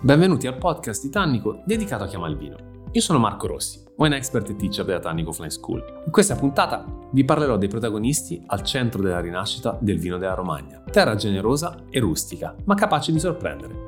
Benvenuti al podcast di Tannico dedicato a chi ama il vino. Io sono Marco Rossi, wine expert e teacher della Tannico Flying School. In questa puntata vi parlerò dei protagonisti al centro della rinascita del vino della Romagna. Terra generosa e rustica, ma capace di sorprendere.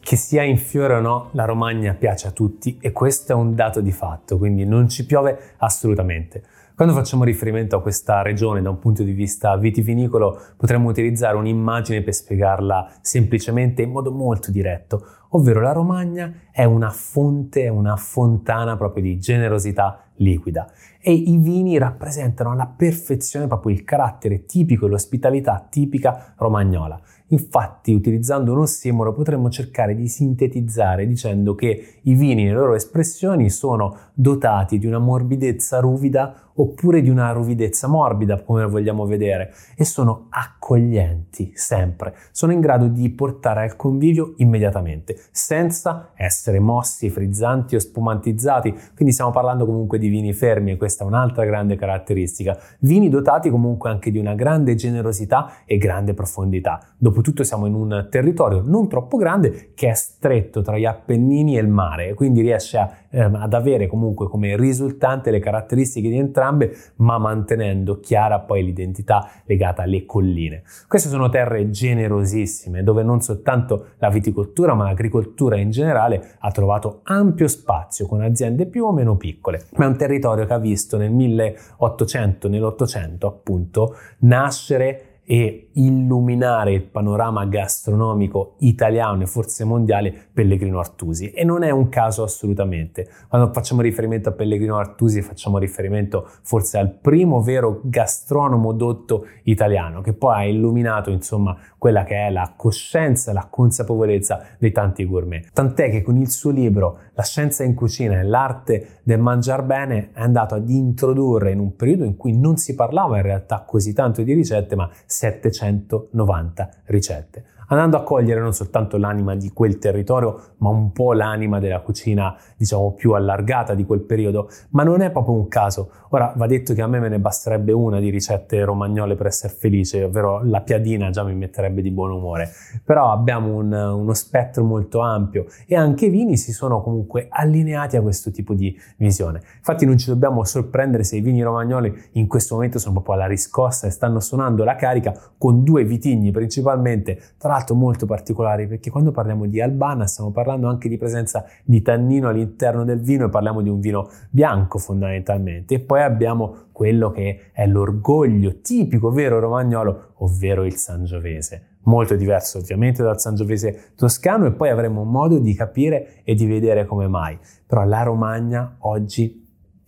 Che sia in fiore o no, la Romagna piace a tutti e questo è un dato di fatto, quindi non ci piove assolutamente. Quando facciamo riferimento a questa regione da un punto di vista vitivinicolo, potremmo utilizzare un'immagine per spiegarla semplicemente in modo molto diretto, ovvero la Romagna è una fonte, una fontana proprio di generosità liquida e i vini rappresentano alla perfezione proprio il carattere tipico e l'ospitalità tipica romagnola. Infatti, utilizzando un ossimoro, potremmo cercare di sintetizzare dicendo che i vini nelle loro espressioni sono dotati di una morbidezza ruvida oppure di una ruvidezza morbida, come vogliamo vedere, e sono accoglienti sempre, sono in grado di portare al convivio immediatamente, senza essere mossi, frizzanti o spumantizzati, quindi stiamo parlando comunque di vini fermi e questa è un'altra grande caratteristica, vini dotati comunque anche di una grande generosità e grande profondità. Dopotutto siamo in un territorio non troppo grande che è stretto tra gli Appennini e il mare, quindi riesce a, ehm, ad avere comunque come risultante le caratteristiche di entrambi entrambe, ma mantenendo chiara poi l'identità legata alle colline. Queste sono terre generosissime, dove non soltanto la viticoltura, ma l'agricoltura in generale ha trovato ampio spazio con aziende più o meno piccole. Ma è un territorio che ha visto nel 1800, nell'Ottocento appunto, nascere e illuminare il panorama gastronomico italiano e forse mondiale Pellegrino Artusi e non è un caso assolutamente. Quando facciamo riferimento a Pellegrino Artusi facciamo riferimento forse al primo vero gastronomo dotto italiano che poi ha illuminato insomma quella che è la coscienza, la consapevolezza dei tanti gourmet. Tant'è che con il suo libro La scienza in cucina e l'arte del mangiar bene è andato ad introdurre in un periodo in cui non si parlava in realtà così tanto di ricette ma 790 ricette andando a cogliere non soltanto l'anima di quel territorio, ma un po' l'anima della cucina, diciamo, più allargata di quel periodo. Ma non è proprio un caso. Ora, va detto che a me me ne basterebbe una di ricette romagnole per essere felice, ovvero la piadina già mi metterebbe di buon umore. Però abbiamo un, uno spettro molto ampio e anche i vini si sono comunque allineati a questo tipo di visione. Infatti non ci dobbiamo sorprendere se i vini romagnoli in questo momento sono proprio alla riscossa e stanno suonando la carica con due vitigni principalmente, tra l'altro molto particolari perché quando parliamo di Albana stiamo parlando anche di presenza di tannino all'interno del vino e parliamo di un vino bianco fondamentalmente. E poi abbiamo quello che è l'orgoglio tipico vero romagnolo ovvero il sangiovese. Molto diverso ovviamente dal sangiovese toscano e poi avremo modo di capire e di vedere come mai. Però la Romagna oggi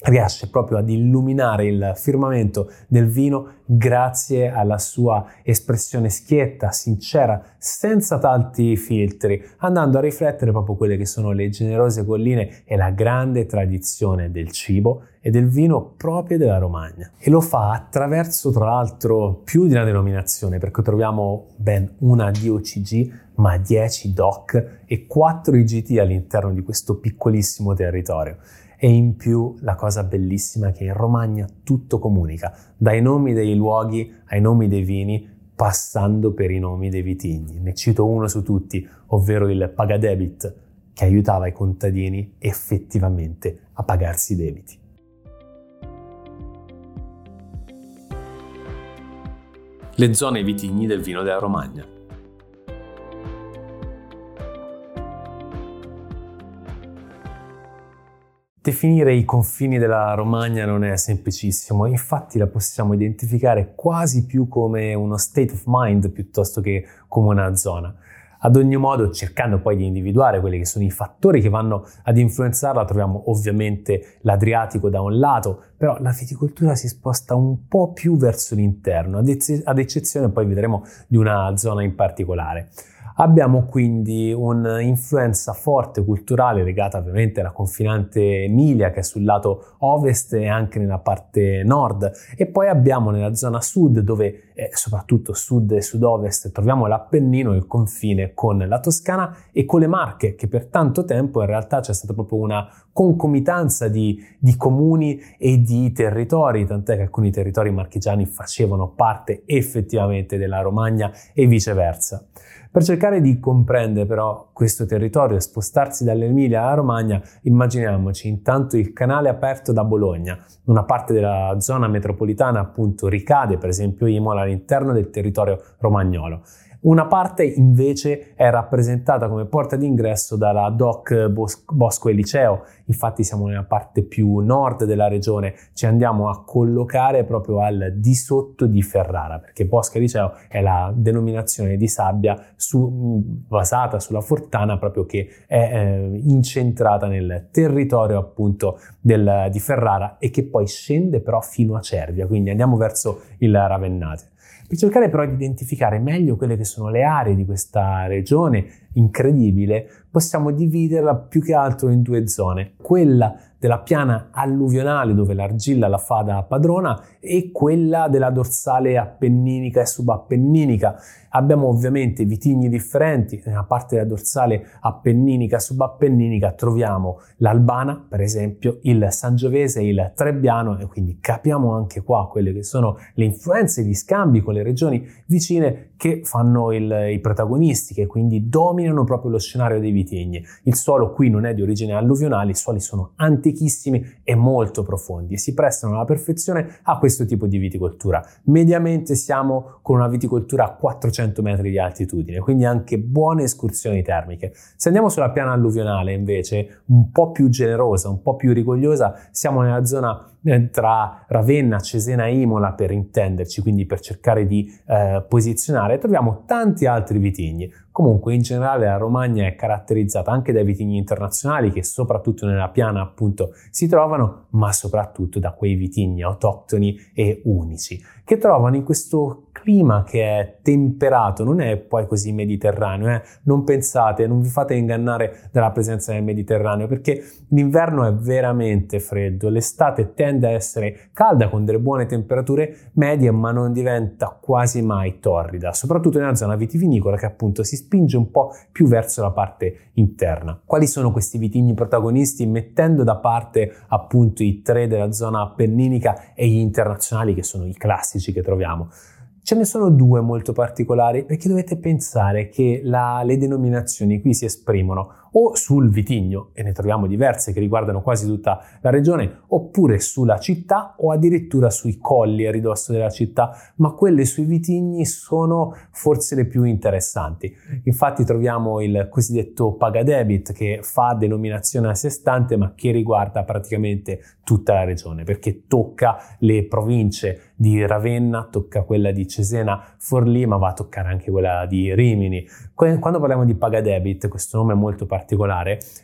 riesce proprio ad illuminare il firmamento del vino grazie alla sua espressione schietta, sincera, senza tanti filtri, andando a riflettere proprio quelle che sono le generose colline e la grande tradizione del cibo e del vino proprio della Romagna. E lo fa attraverso, tra l'altro, più di una denominazione, perché troviamo ben una DOCG, ma 10 DOC e 4 IGT all'interno di questo piccolissimo territorio. E in più la cosa bellissima è che in Romagna tutto comunica, dai nomi dei luoghi ai nomi dei vini, passando per i nomi dei vitigni. Ne cito uno su tutti, ovvero il Pagadebit, che aiutava i contadini effettivamente a pagarsi i debiti. Le zone vitigni del vino della Romagna. Definire i confini della Romagna non è semplicissimo, infatti la possiamo identificare quasi più come uno state of mind piuttosto che come una zona. Ad ogni modo, cercando poi di individuare quelli che sono i fattori che vanno ad influenzarla, troviamo ovviamente l'Adriatico da un lato, però la viticoltura si sposta un po' più verso l'interno, ad, eccezione poi vedremo di una zona in particolare. Abbiamo quindi un'influenza forte culturale legata ovviamente alla confinante Emilia che è sul lato ovest e anche nella parte nord e poi abbiamo nella zona sud dove eh, soprattutto sud e sud-ovest troviamo l'Appennino, il confine con la Toscana e con le Marche che per tanto tempo in realtà c'è stata proprio una concomitanza di, di comuni e di territori, tant'è che alcuni territori marchigiani facevano parte effettivamente della Romagna e viceversa. Per cercare di comprendere però questo territorio e spostarsi dall'Emilia alla Romagna, immaginiamoci intanto il canale aperto da Bologna. Una parte della zona metropolitana appunto ricade, per esempio Imola, all'interno del territorio romagnolo. Una parte invece è rappresentata come porta d'ingresso dalla DOC Bosco e Liceo, infatti siamo nella parte più nord della regione, ci andiamo a collocare proprio al di sotto di Ferrara, perché Bosco e Liceo è la denominazione di sabbia su, basata sulla Fortana proprio che è eh, incentrata nel territorio appunto del, di Ferrara e che poi scende però fino a Cervia, quindi andiamo verso il Ravennate. Per cercare però di identificare meglio quelle che sono le aree di questa regione incredibile, possiamo dividerla più che altro in due zone. Quella della piana alluvionale dove l'argilla la fa da padrona e quella della dorsale appenninica e subappenninica. Abbiamo ovviamente vitigni differenti, nella parte della dorsale appenninica e subappenninica troviamo l'Albana, per esempio, il Sangiovese e il Trebbiano e quindi capiamo anche qua quelle che sono le influenze, gli scambi con le regioni vicine che fanno il, i protagonisti, che quindi dominano proprio lo scenario dei vitigni. Il suolo qui non è di origine alluvionale, i suoli sono antichissimi e molto profondi e si prestano alla perfezione a questo tipo di viticoltura. Mediamente siamo con una viticoltura a 400 metri di altitudine, quindi anche buone escursioni termiche. Se andiamo sulla piana alluvionale invece, un po' più generosa, un po' più rigogliosa, siamo nella zona tra Ravenna, Cesena e Imola per intenderci, quindi per cercare di eh, posizionare, troviamo tanti altri vitigni. Comunque in generale la Romagna è caratterizzata anche dai vitigni internazionali che soprattutto nella piana appunto si trovano, ma soprattutto da quei vitigni autoctoni e unici che trovano in questo clima che è temperato, non è poi così mediterraneo, eh? non pensate, non vi fate ingannare dalla presenza del Mediterraneo perché l'inverno è veramente freddo, l'estate tende a essere calda con delle buone temperature medie ma non diventa quasi mai torrida, soprattutto nella zona vitivinicola che appunto si spinge un po' più verso la parte interna. Quali sono questi vitigni protagonisti mettendo da parte appunto i tre della zona appenninica e gli internazionali che sono i classici che troviamo? Ce ne sono due molto particolari perché dovete pensare che la, le denominazioni qui si esprimono o sul vitigno, e ne troviamo diverse che riguardano quasi tutta la regione, oppure sulla città o addirittura sui colli a ridosso della città, ma quelle sui vitigni sono forse le più interessanti. Infatti troviamo il cosiddetto pagadebit che fa denominazione a sé stante ma che riguarda praticamente tutta la regione perché tocca le province di Ravenna, tocca quella di Cesena, Forlì, ma va a toccare anche quella di Rimini. Quando parliamo di pagadebit, questo nome è molto particolare,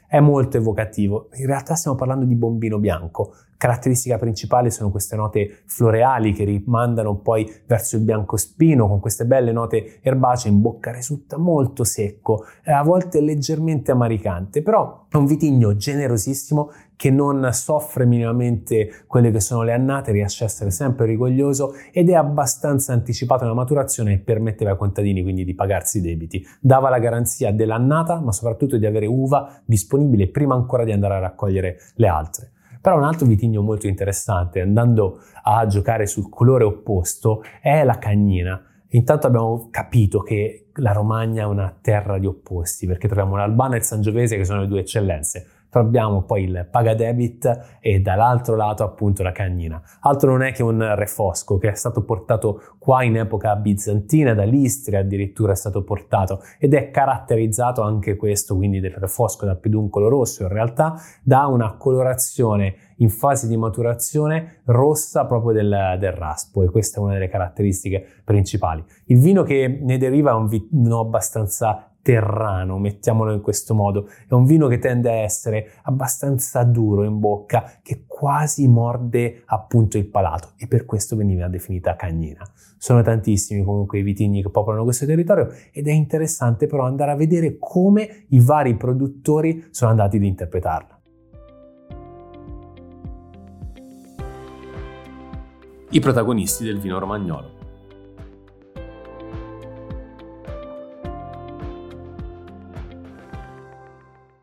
è molto evocativo. In realtà stiamo parlando di bombino bianco. Caratteristica principale sono queste note floreali che rimandano poi verso il bianco spino con queste belle note erbacee in bocca risulta molto secco, a volte leggermente amaricante, però è un vitigno generosissimo che non soffre minimamente quelle che sono le annate, riesce a essere sempre rigoglioso ed è abbastanza anticipato nella maturazione e permetteva ai contadini quindi di pagarsi i debiti. Dava la garanzia dell'annata, ma soprattutto di avere uva disponibile prima ancora di andare a raccogliere le altre. Però un altro vitigno molto interessante, andando a giocare sul colore opposto, è la cagnina. Intanto abbiamo capito che la Romagna è una terra di opposti, perché troviamo l'Albana e il Sangiovese che sono le due eccellenze abbiamo poi il pagadebit e dall'altro lato appunto la cagnina. Altro non è che un refosco che è stato portato qua in epoca bizantina, dall'Istria addirittura è stato portato ed è caratterizzato anche questo, quindi del refosco da peduncolo rosso, in realtà da una colorazione in fase di maturazione rossa proprio del, del, raspo e questa è una delle caratteristiche principali. Il vino che ne deriva è un vino abbastanza terrano, mettiamolo in questo modo. È un vino che tende a essere abbastanza duro in bocca, che quasi morde appunto il palato e per questo veniva definita cagnina. Sono tantissimi comunque i vitigni che popolano questo territorio ed è interessante però andare a vedere come i vari produttori sono andati ad interpretarla. I protagonisti del vino romagnolo.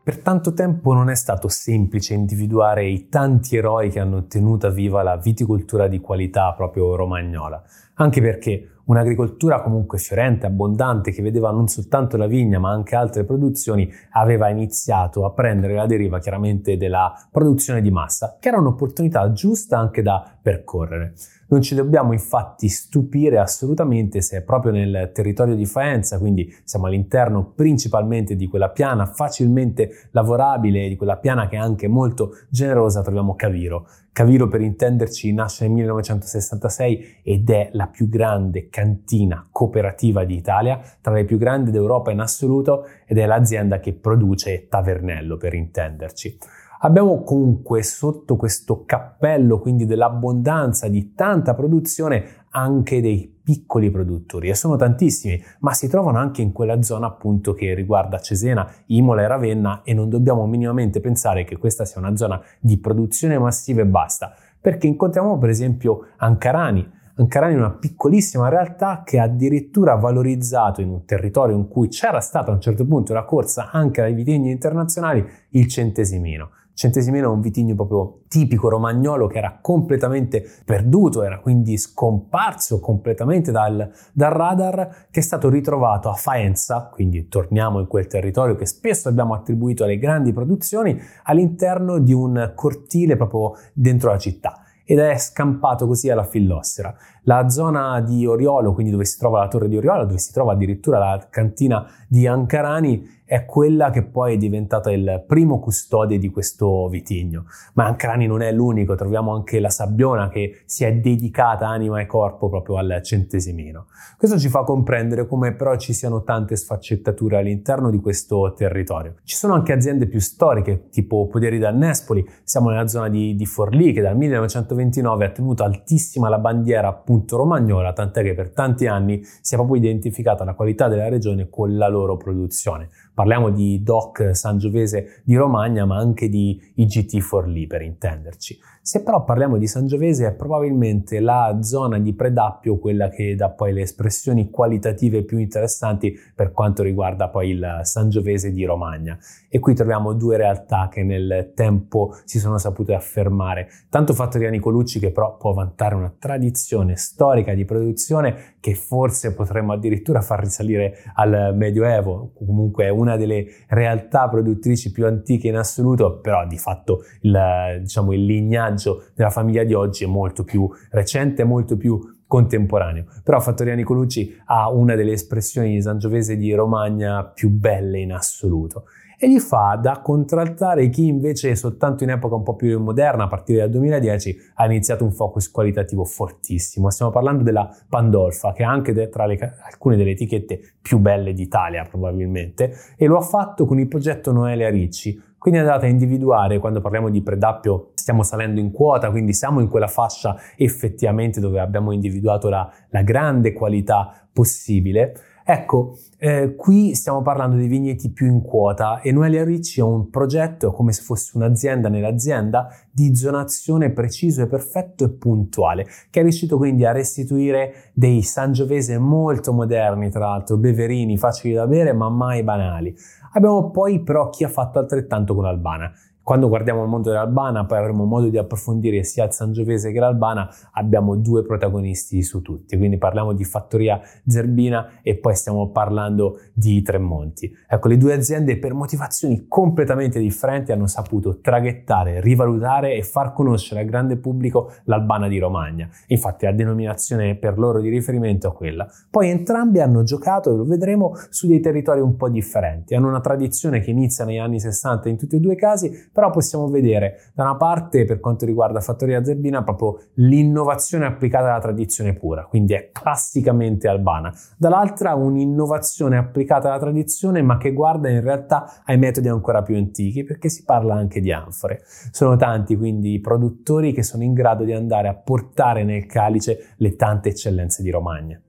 Per tanto tempo non è stato semplice individuare i tanti eroi che hanno tenuta viva la viticoltura di qualità proprio romagnola, anche perché un'agricoltura comunque fiorente, abbondante, che vedeva non soltanto la vigna ma anche altre produzioni, aveva iniziato a prendere la deriva chiaramente della produzione di massa, che era un'opportunità giusta anche da percorrere. Non ci dobbiamo infatti stupire assolutamente se è proprio nel territorio di Faenza, quindi siamo all'interno principalmente di quella piana facilmente lavorabile, di quella piana che è anche molto generosa, troviamo Caviro. Caviro, per intenderci, nasce nel 1966 ed è la più grande cantina cooperativa d'Italia, tra le più grandi d'Europa in assoluto, ed è l'azienda che produce Tavernello, per intenderci. Abbiamo comunque sotto questo cappello quindi dell'abbondanza di tanta produzione anche dei piccoli produttori e sono tantissimi, ma si trovano anche in quella zona appunto che riguarda Cesena, Imola e Ravenna e non dobbiamo minimamente pensare che questa sia una zona di produzione massiva e basta, perché incontriamo per esempio Ancarani, Ancarani è una piccolissima realtà che ha addirittura valorizzato in un territorio in cui c'era stata a un certo punto una corsa anche ai vitigni internazionali il centesimino. Centesimino è un vitigno proprio tipico romagnolo che era completamente perduto, era quindi scomparso completamente dal, dal, radar, che è stato ritrovato a Faenza, quindi torniamo in quel territorio che spesso abbiamo attribuito alle grandi produzioni, all'interno di un cortile proprio dentro la città ed è scampato così alla fillossera. La zona di Oriolo, quindi dove si trova la torre di Oriolo, dove si trova addirittura la cantina di Ancarani, è quella che poi è diventata il primo custode di questo vitigno. Ma Ancrani non è l'unico, troviamo anche la Sabbiona che si è dedicata anima e corpo proprio al centesimino. Questo ci fa comprendere come però ci siano tante sfaccettature all'interno di questo territorio. Ci sono anche aziende più storiche, tipo Poderi dal Nespoli, siamo nella zona di, di Forlì che dal 1929 ha tenuto altissima la bandiera appunto romagnola, tant'è che per tanti anni si è proprio identificata la qualità della regione con la loro produzione. Parliamo di DOC Sangiovese di Romagna, ma anche di IGT Forlì per intenderci. Se però parliamo di Sangiovese è probabilmente la zona di Predappio quella che dà poi le espressioni qualitative più interessanti per quanto riguarda poi il Sangiovese di Romagna. E qui troviamo due realtà che nel tempo si sono sapute affermare. Tanto Fattoria Nicolucci che però può vantare una tradizione storica di produzione che forse potremmo addirittura far risalire al Medioevo, comunque è una delle realtà produttrici più antiche in assoluto, però di fatto il, diciamo, il lignaggio passaggio della famiglia di oggi è molto più recente, molto più contemporaneo. Però Fattoria Nicolucci ha una delle espressioni di Sangiovese di Romagna più belle in assoluto e gli fa da contraltare chi invece soltanto in epoca un po' più moderna, a partire dal 2010, ha iniziato un focus qualitativo fortissimo. Stiamo parlando della Pandolfa, che è anche tra le, alcune delle etichette più belle d'Italia probabilmente, e lo ha fatto con il progetto Noelia Ricci, quindi andate a individuare, quando parliamo di predappio, stiamo salendo in quota, quindi siamo in quella fascia effettivamente dove abbiamo individuato la, la grande qualità possibile. Ecco, eh, qui stiamo parlando di vigneti più in quota e Noelia Ricci è un progetto, come se fosse un'azienda nell'azienda, di zonazione preciso e perfetto e puntuale, che è riuscito quindi a restituire dei Sangiovese molto moderni, tra l'altro, beverini, facili da bere, ma mai banali. Abbiamo poi però chi ha fatto altrettanto con Albana. Quando guardiamo il mondo dell'Albana, poi avremo modo di approfondire sia il Sangiovese che l'Albana, abbiamo due protagonisti su tutti, quindi parliamo di Fattoria Zerbina e poi stiamo parlando di Tremonti. Ecco, le due aziende per motivazioni completamente differenti hanno saputo traghettare, rivalutare e far conoscere al grande pubblico l'Albana di Romagna. Infatti la denominazione per loro di riferimento è quella. Poi entrambi hanno giocato, e lo vedremo, su dei territori un po' differenti. Hanno una tradizione che inizia negli anni 60 in tutti e due i casi, però possiamo vedere da una parte per quanto riguarda Fattoria Zerbina proprio l'innovazione applicata alla tradizione pura, quindi è classicamente albana, dall'altra un'innovazione applicata alla tradizione ma che guarda in realtà ai metodi ancora più antichi perché si parla anche di anfore. Sono tanti quindi i produttori che sono in grado di andare a portare nel calice le tante eccellenze di Romagna.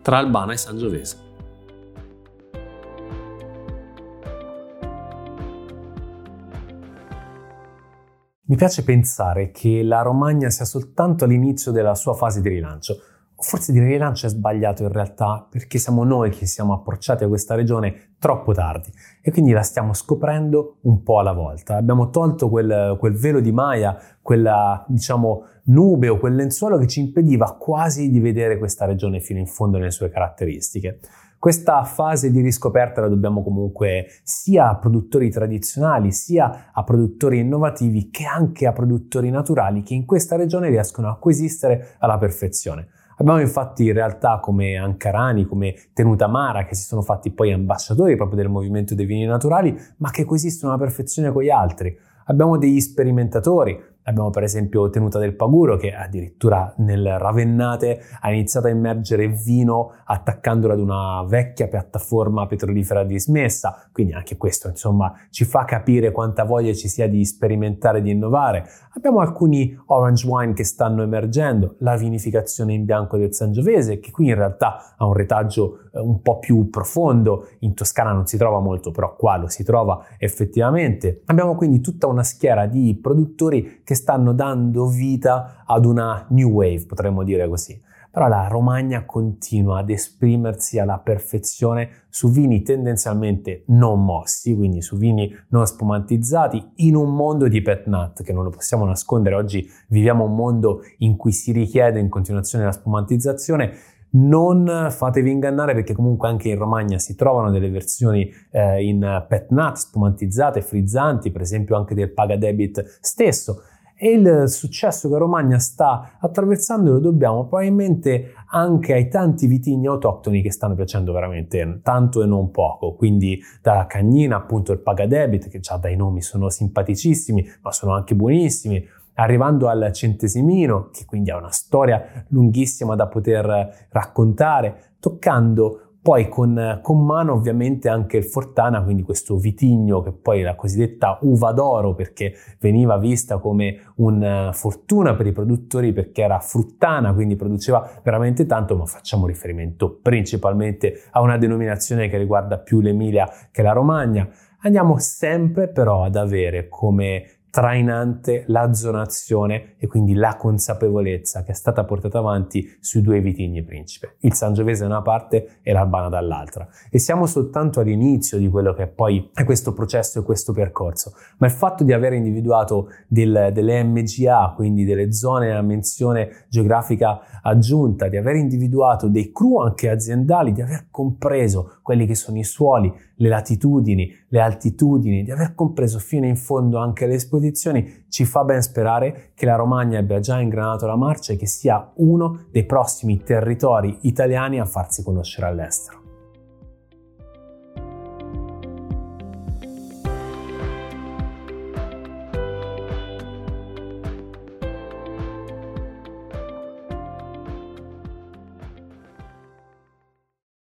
Tra Albana e Sangiovese. Mi piace pensare che la Romagna sia soltanto all'inizio della sua fase di rilancio. Forse di rilancio è sbagliato in realtà perché siamo noi che siamo approcciati a questa regione troppo tardi e quindi la stiamo scoprendo un po' alla volta. Abbiamo tolto quel, quel velo di Maya, quella diciamo nube o quel lenzuolo che ci impediva quasi di vedere questa regione fino in fondo nelle sue caratteristiche. Questa fase di riscoperta la dobbiamo comunque sia a produttori tradizionali, sia a produttori innovativi, che anche a produttori naturali che in questa regione riescono a coesistere alla perfezione. Abbiamo infatti realtà come Ancarani, come Tenuta Mara, che si sono fatti poi ambasciatori proprio del movimento dei vini naturali, ma che coesistono alla perfezione con gli altri. Abbiamo degli sperimentatori, Abbiamo per esempio Tenuta del Paguro che addirittura nel Ravennate ha iniziato a immergere vino attaccandolo ad una vecchia piattaforma petrolifera dismessa, quindi anche questo insomma ci fa capire quanta voglia ci sia di sperimentare, di innovare. Abbiamo alcuni orange wine che stanno emergendo, la vinificazione in bianco del Sangiovese che qui in realtà ha un retaggio eh, un po' più profondo, in Toscana non si trova molto, però qua lo si trova effettivamente. Abbiamo quindi tutta una schiera di produttori che stanno dando vita ad una new wave, potremmo dire così. Però la Romagna continua ad esprimersi alla perfezione su vini tendenzialmente non mossi, quindi su vini non spumantizzati, in un mondo di pet nut che non lo possiamo nascondere. Oggi viviamo un mondo in cui si richiede in continuazione la spumantizzazione non fatevi ingannare perché comunque anche in Romagna si trovano delle versioni eh, in pet nut spumantizzate, frizzanti, per esempio anche del pagadebit stesso. E il successo che Romagna sta attraversando lo dobbiamo probabilmente anche ai tanti vitigni autoctoni che stanno piacendo veramente tanto e non poco. Quindi da Cagnina appunto il Pagadebit, che già dai nomi sono simpaticissimi, ma sono anche buonissimi arrivando al centesimino, che quindi ha una storia lunghissima da poter raccontare, toccando poi con, con, mano ovviamente anche il Fortana, quindi questo vitigno che poi è la cosiddetta uva d'oro perché veniva vista come una fortuna per i produttori perché era fruttana, quindi produceva veramente tanto, ma facciamo riferimento principalmente a una denominazione che riguarda più l'Emilia che la Romagna. Andiamo sempre però ad avere come trainante la zonazione e quindi la consapevolezza che è stata portata avanti sui due vitigni principe, il Sangiovese da una parte e l'Albana dall'altra. E siamo soltanto all'inizio di quello che poi è questo processo e questo percorso, ma il fatto di aver individuato del, delle MGA, quindi delle zone a menzione geografica aggiunta, di aver individuato dei cru anche aziendali, di aver compreso quelli che sono i suoli, le latitudini, le altitudini, di aver compreso fino in fondo anche le esposizioni, ci fa ben sperare che la Romagna abbia già ingranato la marcia e che sia uno dei prossimi territori italiani a farsi conoscere all'estero.